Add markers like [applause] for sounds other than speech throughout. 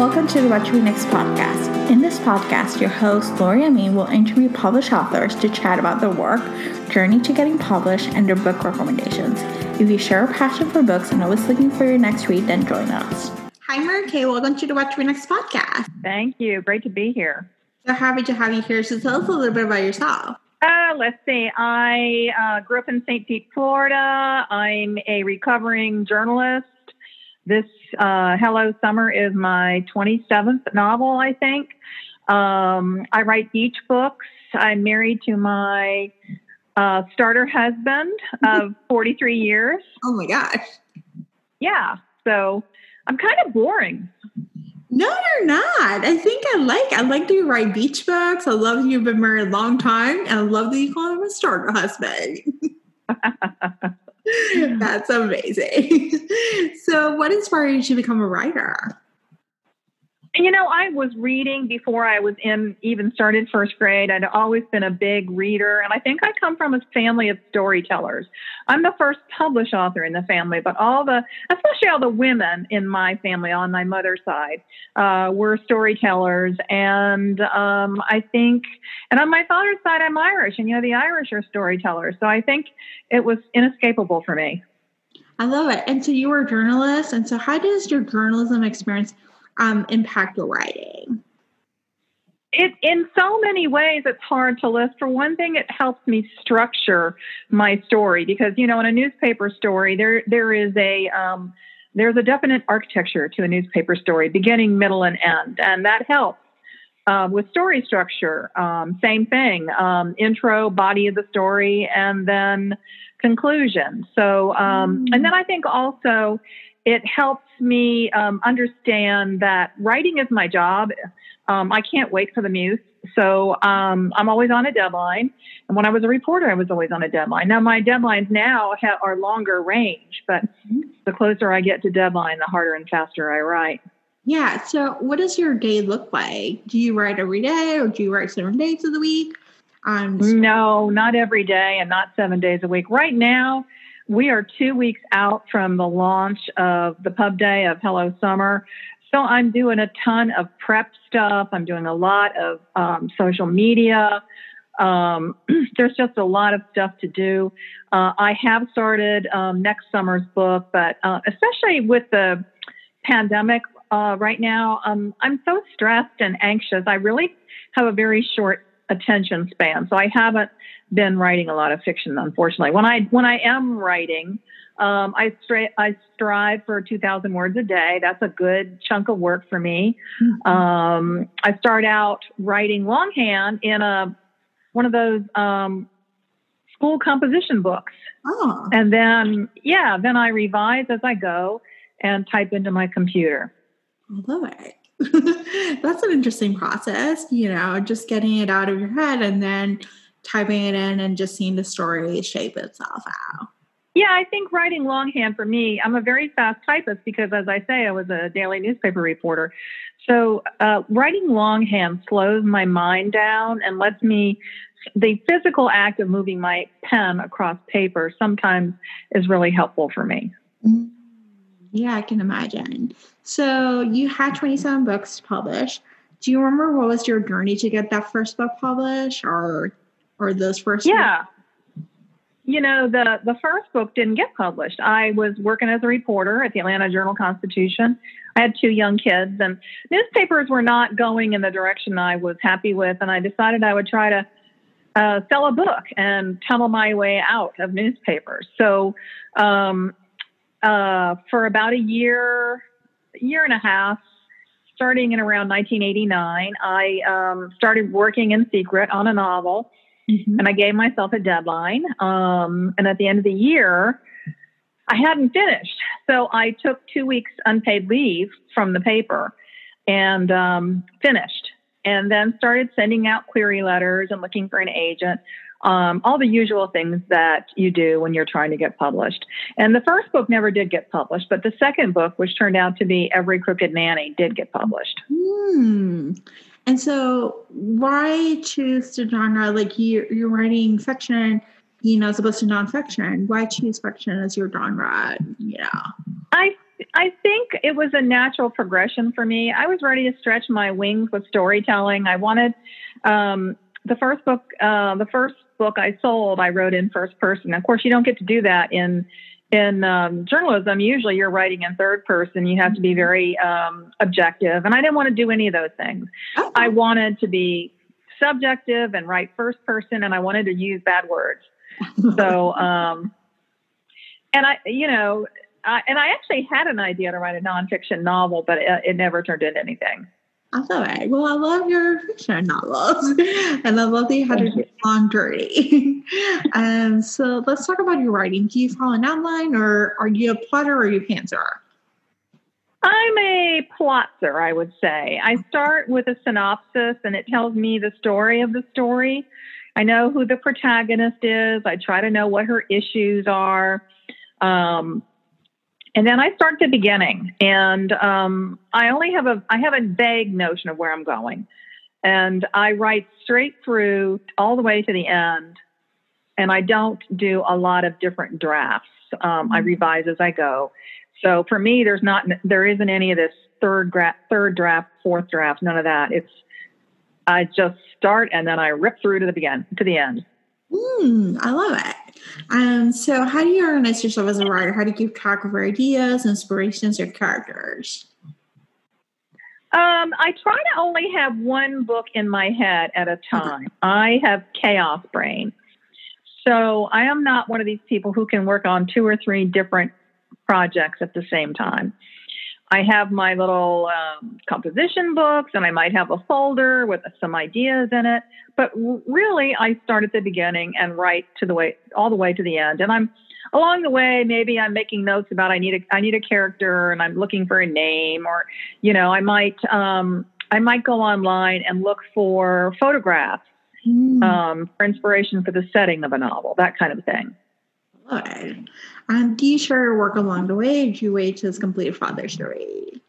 Welcome to the What to Next podcast. In this podcast, your host, Lori Amin, will interview published authors to chat about their work, journey to getting published, and their book recommendations. If you share a passion for books and always looking for your next read, then join us. Hi, Mary Kay. Welcome to the What Next podcast. Thank you. Great to be here. So happy to have you here. So tell us a little bit about yourself. Uh, let's see. I uh, grew up in St. Pete, Florida. I'm a recovering journalist. This uh, Hello Summer is my 27th novel, I think. Um, I write beach books. I'm married to my uh, starter husband of [laughs] 43 years. Oh my gosh. Yeah. So I'm kind of boring. No, you're not. I think I like. I like that you write beach books. I love that you've been married a long time, and I love that you call him a starter husband. [laughs] [laughs] That's amazing. [laughs] so, what inspired you to become a writer? You know, I was reading before I was in even started first grade. I'd always been a big reader, and I think I come from a family of storytellers. I'm the first published author in the family, but all the, especially all the women in my family on my mother's side, uh, were storytellers. And um, I think, and on my father's side, I'm Irish, and you know, the Irish are storytellers. So I think it was inescapable for me. I love it. And so you were a journalist, and so how does your journalism experience? Um, impact your writing? It, in so many ways, it's hard to list. For one thing, it helps me structure my story because, you know, in a newspaper story, there there is a um, there's a definite architecture to a newspaper story, beginning, middle, and end, and that helps. Uh, with story structure, um, same thing um, intro, body of the story, and then conclusion. So, um, and then I think also it helps me um, understand that writing is my job. Um, I can't wait for the muse. So um, I'm always on a deadline. And when I was a reporter, I was always on a deadline. Now, my deadlines now ha- are longer range, but the closer I get to deadline, the harder and faster I write. Yeah. So, what does your day look like? Do you write every day or do you write seven days of the week? Um, no, not every day and not seven days a week. Right now, we are two weeks out from the launch of the pub day of Hello Summer. So I'm doing a ton of prep stuff. I'm doing a lot of um, social media. Um, [clears throat] there's just a lot of stuff to do. Uh, I have started um, next summer's book, but uh, especially with the pandemic uh, right now, um, I'm so stressed and anxious. I really have a very short attention span, so I haven't been writing a lot of fiction, unfortunately. When I when I am writing, um, I stri- I strive for 2,000 words a day. That's a good chunk of work for me. Mm-hmm. Um, I start out writing longhand in a one of those um, school composition books, oh. and then yeah, then I revise as I go and type into my computer. I love it. [laughs] That's an interesting process, you know, just getting it out of your head and then typing it in and just seeing the story shape itself out. Yeah, I think writing longhand for me, I'm a very fast typist because, as I say, I was a daily newspaper reporter. So uh, writing longhand slows my mind down and lets me, the physical act of moving my pen across paper sometimes is really helpful for me. Mm-hmm. Yeah, I can imagine. So you had 27 books published. Do you remember what was your journey to get that first book published or or those first yeah. You know the the first book didn't get published. I was working as a reporter at the atlanta journal constitution. I had two young kids and newspapers were not going in the direction i was happy with and i decided i would try to uh, sell a book and tunnel my way out of newspapers. So um, uh, for about a year year and a half starting in around 1989 i um, started working in secret on a novel Mm-hmm. And I gave myself a deadline. Um, and at the end of the year, I hadn't finished. So I took two weeks unpaid leave from the paper and um, finished. And then started sending out query letters and looking for an agent. Um, all the usual things that you do when you're trying to get published. And the first book never did get published, but the second book, which turned out to be Every Crooked Nanny, did get published. Hmm. And so, why choose the genre? Like you, you're writing fiction, you know, as opposed to nonfiction. Why choose fiction as your genre? You know, I I think it was a natural progression for me. I was ready to stretch my wings with storytelling. I wanted um, the first book. Uh, the first book I sold, I wrote in first person. Of course, you don't get to do that in in um, journalism. Usually, you're writing in third person. You have to be very um, objective, and I didn't want to do any of those things. Okay. I wanted to be subjective and write first person, and I wanted to use bad words. so, [laughs] um, and I, you know, I, and I actually had an idea to write a nonfiction novel, but it, it never turned into anything. I. Well, I love your fiction novels, [laughs] and I love that you had a long journey. [laughs] um, so let's talk about your writing. Do you follow an outline, or are you a plotter, or are you a pantser? I'm a plotzer, I would say. I start with a synopsis, and it tells me the story of the story. I know who the protagonist is. I try to know what her issues are. Um, and then I start the beginning, and um, I only have a I have a vague notion of where I'm going, and I write straight through all the way to the end, and I don't do a lot of different drafts. Um, I mm-hmm. revise as I go. So for me, there's not there isn't any of this third gra- third draft, fourth draft, none of that. It's I just start and then I rip through to the begin to the end. Mm, I love it. Um, so, how do you organize yourself as a writer? How do you keep track of your ideas, inspirations, or characters? Um, I try to only have one book in my head at a time. I have chaos brain. So I am not one of these people who can work on two or three different projects at the same time. I have my little um, composition books, and I might have a folder with some ideas in it. But really, I start at the beginning and write to the way all the way to the end. And I'm along the way, maybe I'm making notes about I need a I need a character, and I'm looking for a name, or you know, I might um, I might go online and look for photographs mm. um, for inspiration for the setting of a novel, that kind of thing. Good. Um, do you share your work along the way? Do you wait to complete Father Story?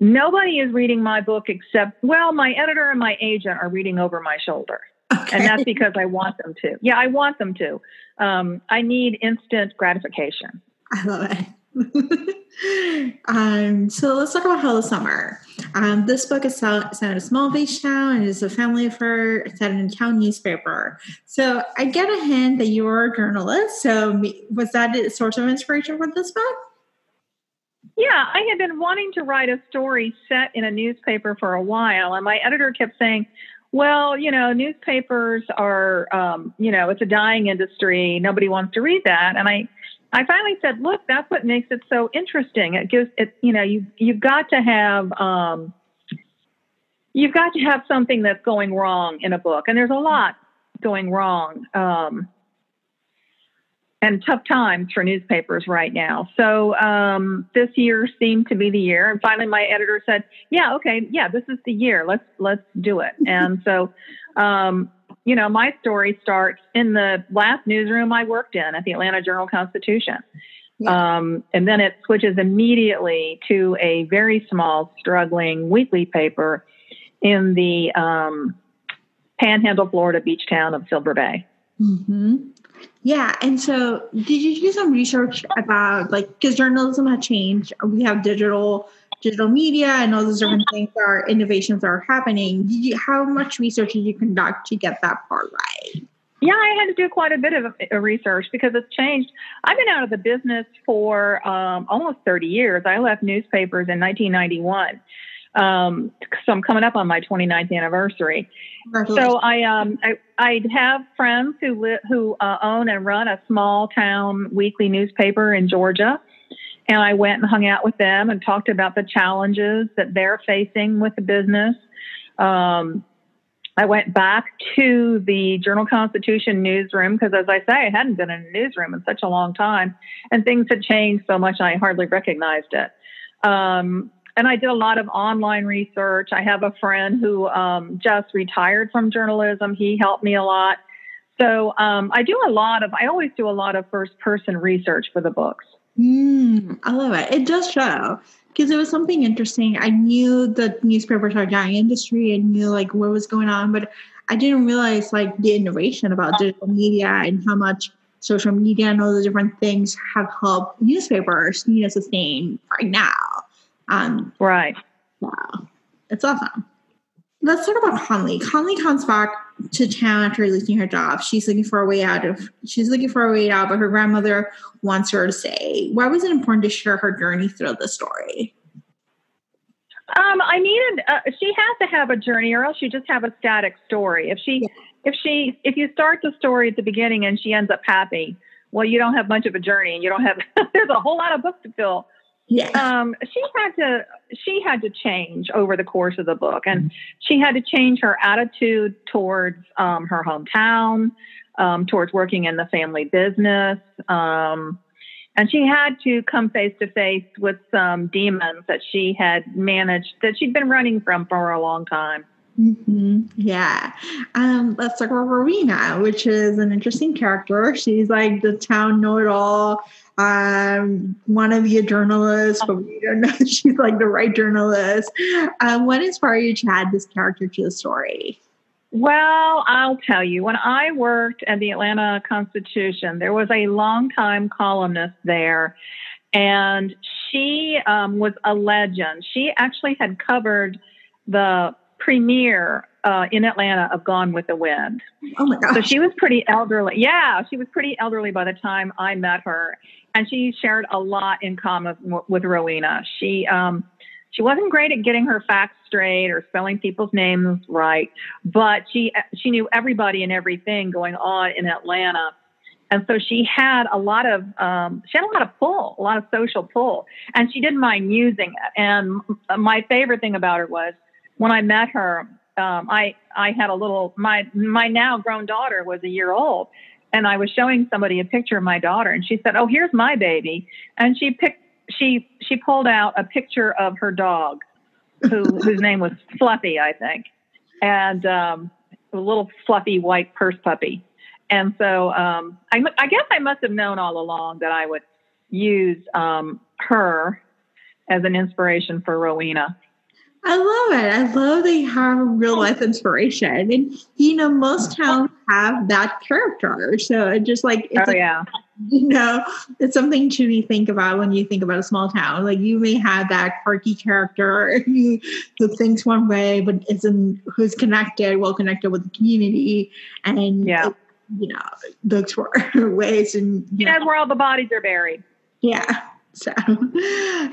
Nobody is reading my book except, well, my editor and my agent are reading over my shoulder. Okay. And that's because I want them to. Yeah, I want them to. Um, I need instant gratification. I love it. [laughs] um, so let's talk about Hello Summer. Um, this book is set in a small beach town and is a family affair set in a town newspaper. So I get a hint that you are a journalist. So was that a source of inspiration for this book? Yeah, I had been wanting to write a story set in a newspaper for a while, and my editor kept saying, well, you know, newspapers are, um, you know, it's a dying industry. Nobody wants to read that. And I I finally said, look, that's what makes it so interesting. It gives it, you know, you you've got to have um, you've got to have something that's going wrong in a book, and there's a lot going wrong. Um, and tough times for newspapers right now. So um, this year seemed to be the year. And finally, my editor said, "Yeah, okay, yeah, this is the year. Let's let's do it." and so um, you know, my story starts in the last newsroom I worked in at the Atlanta Journal Constitution. Yeah. Um, and then it switches immediately to a very small, struggling weekly paper in the um, Panhandle, Florida beach town of Silver Bay. Mm-hmm. Yeah. And so, did you do some research about like, because journalism has changed? We have digital digital media and all those different things are innovations are happening. Did you, how much research did you conduct to get that part right? Yeah, I had to do quite a bit of research because it's changed. I've been out of the business for um, almost 30 years. I left newspapers in 1991. Um, so I'm coming up on my 29th anniversary. So I, um, I, I have friends who li- who uh, own and run a small town weekly newspaper in Georgia. And I went and hung out with them and talked about the challenges that they're facing with the business. Um, I went back to the Journal Constitution newsroom because, as I say, I hadn't been in a newsroom in such a long time, and things had changed so much I hardly recognized it. Um, and I did a lot of online research. I have a friend who um, just retired from journalism. He helped me a lot. So um, I do a lot of, I always do a lot of first person research for the books. Mm, I love it. It does show because it was something interesting. I knew the newspapers are dying industry and knew like what was going on, but I didn't realize like the innovation about digital media and how much social media and all the different things have helped newspapers, you know, sustain right now. Um, right. Wow. It's awesome. Let's talk about Conley. Conley comes back to town after losing her job. She's looking for a way out of she's looking for a way out, but her grandmother wants her to stay. Why was it important to share her journey through the story? Um, I needed. Uh, she has to have a journey, or else you just have a static story. If she, yeah. if she, if you start the story at the beginning and she ends up happy, well, you don't have much of a journey, and you don't have. [laughs] there's a whole lot of books to fill. Yeah. Um, she had to. She had to change over the course of the book, and she had to change her attitude towards um, her hometown, um, towards working in the family business. Um, and she had to come face to face with some demons that she had managed, that she'd been running from for a long time. Mm-hmm. Yeah. Um, let's talk about Rowena, which is an interesting character. She's like the town know it all. Um, want to be a journalist, but we don't know [laughs] if she's like the right journalist. Um, what inspired you to add this character to the story? Well, I'll tell you, when I worked at the Atlanta Constitution, there was a longtime columnist there, and she um, was a legend. She actually had covered the premiere uh, in Atlanta of Gone with the Wind. Oh my gosh. So she was pretty elderly. Yeah, she was pretty elderly by the time I met her. And she shared a lot in common with Rowena. She, um, she wasn't great at getting her facts straight or spelling people's names right, but she she knew everybody and everything going on in Atlanta, and so she had a lot of um, she had a lot of pull, a lot of social pull, and she didn't mind using it. And my favorite thing about her was when I met her, um, I I had a little my my now grown daughter was a year old, and I was showing somebody a picture of my daughter, and she said, "Oh, here's my baby," and she picked she she pulled out a picture of her dog, who [laughs] whose name was Fluffy, I think, and um, a little fluffy white purse puppy. And so um, I, I guess I must have known all along that I would use um, her as an inspiration for Rowena. I love it. I love that you have real oh. life inspiration. And, you know, most towns have that character. So it just like, it's oh, a, yeah. [laughs] you know, it's something to be think about when you think about a small town. Like you may have that quirky character [laughs] who, who thinks one way, but isn't, who's connected, well connected with the community. And, yeah. you know, looks for [laughs] ways and, you know, where all the bodies are buried. Yeah. So,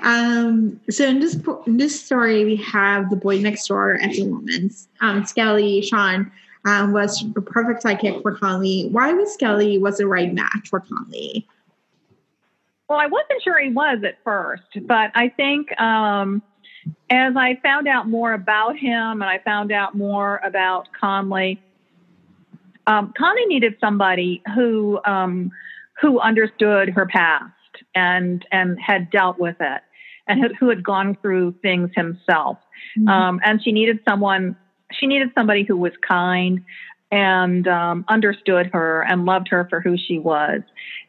um, so in this in this story, we have the boy next door at the woman's. Um, Skelly Sean um, was the perfect sidekick for Conley. Why was Skelly was the right match for Conley? Well, I wasn't sure he was at first, but I think um, as I found out more about him and I found out more about Conley, um, Conley needed somebody who um, who understood her past and and had dealt with it and who had gone through things himself. Mm-hmm. Um, and she needed someone. She needed somebody who was kind and um, understood her and loved her for who she was.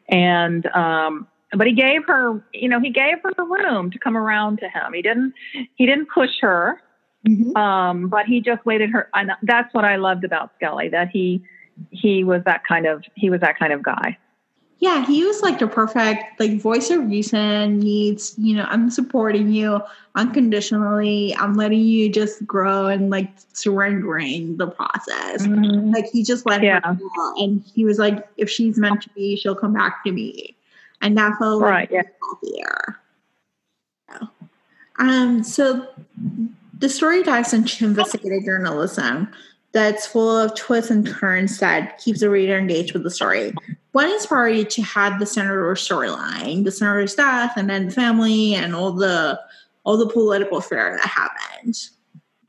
And um, but he gave her, you know, he gave her the room to come around to him. He didn't. He didn't push her. Mm-hmm. Um, but he just waited her. And that's what I loved about Skelly. That he he was that kind of he was that kind of guy. Yeah, he was like the perfect like voice of reason. Needs you know, I'm supporting you unconditionally. I'm letting you just grow and like surrendering the process. Mm-hmm. Like he just let yeah. her go, and he was like, if she's meant to be, she'll come back to me, and that felt right. Like, yeah. healthier. So, um. So the story dives into investigative journalism that's full of twists and turns that keeps the reader engaged with the story. What inspired you to have the senator storyline, the senator's death, and then the family, and all the all the political affair that happened?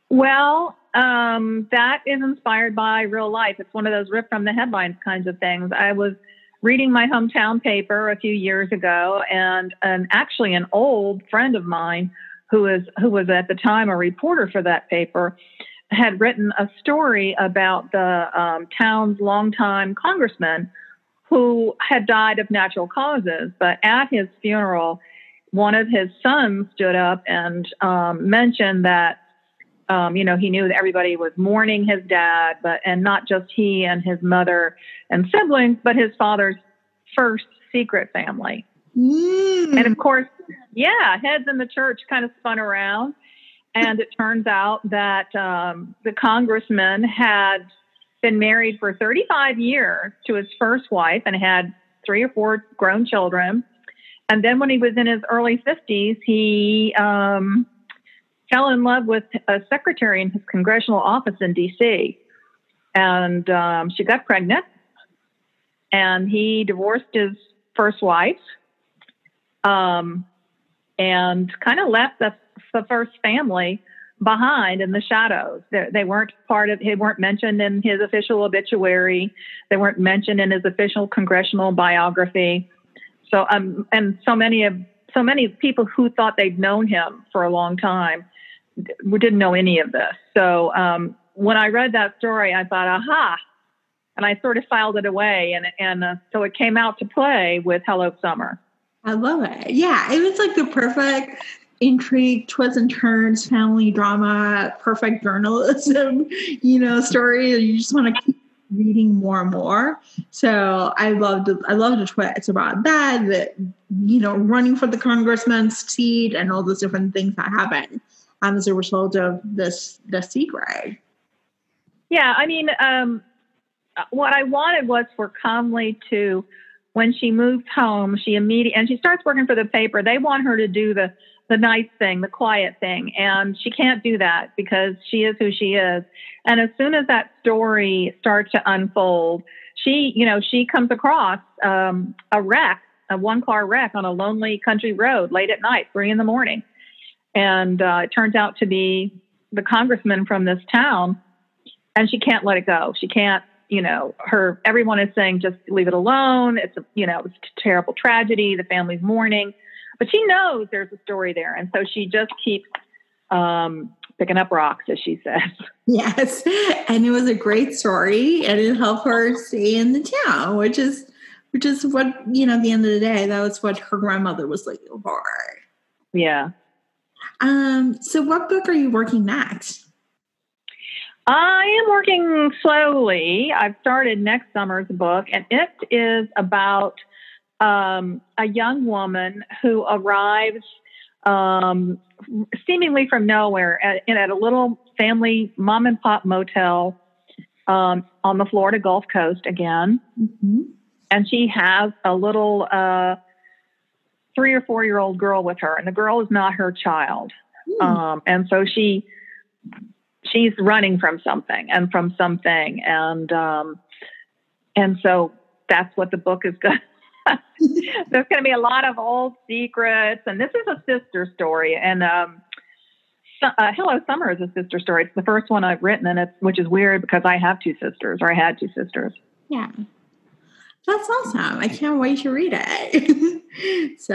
Well, um, that is inspired by real life. It's one of those ripped from the headlines kinds of things. I was reading my hometown paper a few years ago, and and actually an old friend of mine who is who was at the time a reporter for that paper had written a story about the um, town's longtime congressman who had died of natural causes. But at his funeral, one of his sons stood up and um, mentioned that, um, you know, he knew that everybody was mourning his dad, but and not just he and his mother and siblings, but his father's first secret family. Mm. And of course, yeah, heads in the church kind of spun around. And it turns out that um, the congressman had been married for 35 years to his first wife and had three or four grown children. And then when he was in his early 50s, he um, fell in love with a secretary in his congressional office in D.C. And um, she got pregnant. And he divorced his first wife um, and kind of left the, the first family behind in the shadows. They, they, weren't part of, they weren't mentioned in his official obituary. They weren't mentioned in his official congressional biography. So, um, and so many of, so many people who thought they'd known him for a long time didn't know any of this. So, um, when I read that story, I thought, aha, and I sort of filed it away. And, and uh, so it came out to play with Hello Summer. I love it. Yeah, it was like the perfect intrigue, twists and turns, family drama, perfect journalism, [laughs] you know, story. You just want to keep reading more and more. So I loved I loved the twist about that, that you know, running for the congressman's seat and all those different things that happen um, as a result of this the secret. Yeah, I mean, um, what I wanted was for Conley to when she moves home, she immediately and she starts working for the paper. They want her to do the the nice thing, the quiet thing, and she can't do that because she is who she is. And as soon as that story starts to unfold, she, you know, she comes across um, a wreck, a one car wreck on a lonely country road late at night, three in the morning, and uh, it turns out to be the congressman from this town, and she can't let it go. She can't you know, her, everyone is saying just leave it alone. It's a, you know, it's a terrible tragedy. The family's mourning, but she knows there's a story there. And so she just keeps, um, picking up rocks, as she says. [laughs] Yes. And it was a great story and it helped her stay in the town, which is, which is what, you know, at the end of the day, that was what her grandmother was looking for. Yeah. Um, so what book are you working next? I am working slowly. I've started next summer's book, and it is about um, a young woman who arrives um, seemingly from nowhere at, at, a little family mom and pop motel um, on the Florida Gulf Coast again. Mm-hmm. And she has a little uh, three or four year old girl with her, and the girl is not her child. Mm. and so she she's running from something and from something and um, and so that's what the book is [laughs] going [laughs] there's going to be a lot of old secrets and this is a sister story and um, uh, hello summer is a sister story it's the first one i've written and it's which is weird because i have two sisters or i had two sisters yeah that's awesome. I can't wait to read it. [laughs] so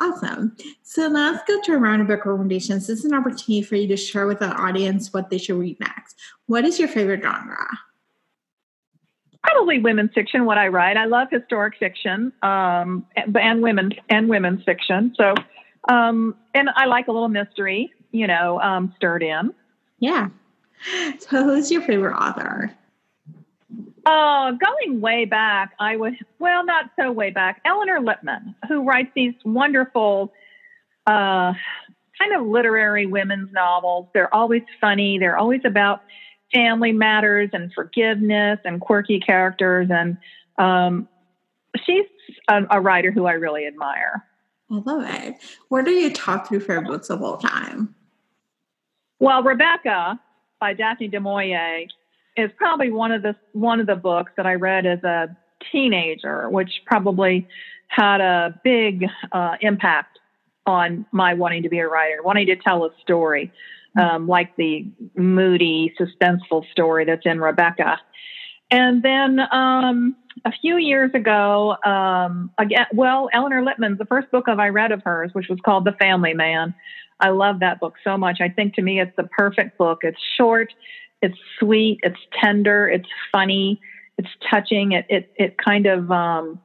awesome. So now let's go to a round of book recommendations. This is an opportunity for you to share with the audience what they should read next. What is your favorite genre? Probably women's fiction. What I write, I love historic fiction, um, and, and women's and women's fiction. So, um, and I like a little mystery, you know, um, stirred in. Yeah. So, who's your favorite author? Uh, going way back, I was well, not so way back, Elinor Lipman, who writes these wonderful, uh, kind of literary women's novels. They're always funny. They're always about family matters and forgiveness and quirky characters. And um, she's a, a, writer who I really admire. I love it. What are your top three favorite books of all time? Well, Rebecca by Daphne du Maurier is probably one of the one of the books that I read as a teenager, which probably had a big uh, impact on my wanting to be a writer, wanting to tell a story, um, like the moody, suspenseful story that's in Rebecca. And then um, a few years ago, um, again, well, Elinor Lipman's the first book of I read of hers, which was called The Family Man. I love that book so much. I think to me it's the perfect book. It's short, it's sweet, it's tender, it's funny, it's touching. It it it kind of um,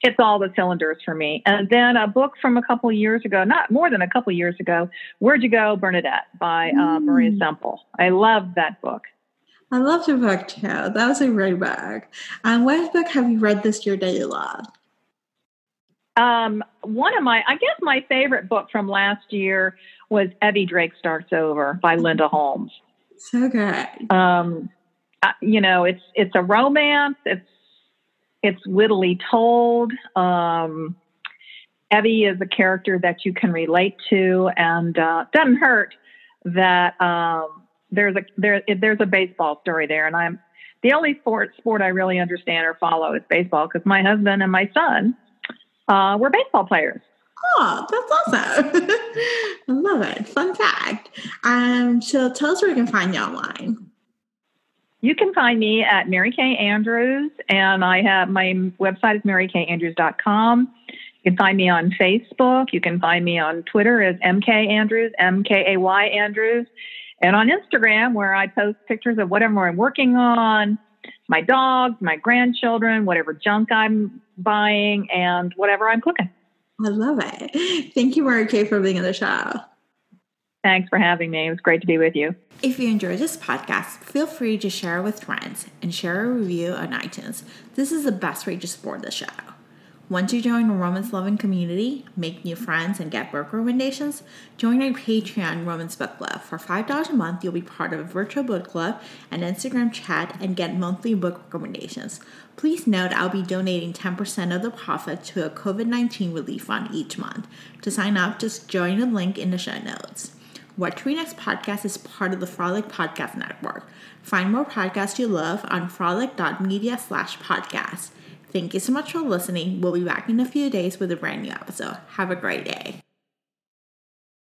hits all the cylinders for me. And then a book from a couple years ago, not more than a couple years ago, Where'd You Go, Bernadette by uh, mm. Maria Semple. I love that book. I love the book too. That was a great book. And um, what book have you read this year that you love? Um, one of my, I guess my favorite book from last year was Evie Drake Starts Over by Linda Holmes. So good. Um, you know, it's it's a romance. It's it's wittily told. Um, Evie is a character that you can relate to, and uh, doesn't hurt that um, there's a there there's a baseball story there, and I'm the only sport sport I really understand or follow is baseball because my husband and my son uh, were baseball players. Oh, that's awesome! [laughs] I love it. Fun fact. Um, so tell us where we can find you online. You can find me at Mary Kay Andrews, and I have my website is marykayandrews.com. You can find me on Facebook. You can find me on Twitter as MK Andrews, M K A Y Andrews, and on Instagram where I post pictures of whatever I'm working on, my dogs, my grandchildren, whatever junk I'm buying, and whatever I'm cooking. I love it. Thank you, Mary Kay, for being on the show. Thanks for having me. It was great to be with you. If you enjoyed this podcast, feel free to share it with friends and share a review on iTunes. This is the best way to support the show. Once you join the Romance loving community, make new friends, and get book recommendations, join our Patreon Romance Book Club. For $5 a month, you'll be part of a virtual book club, an Instagram chat, and get monthly book recommendations. Please note I'll be donating 10% of the profit to a COVID 19 relief fund each month. To sign up, just join the link in the show notes. What We Next podcast is part of the Frolic Podcast Network. Find more podcasts you love on frolic.media slash podcast. Thank you so much for listening. We'll be back in a few days with a brand new episode. Have a great day.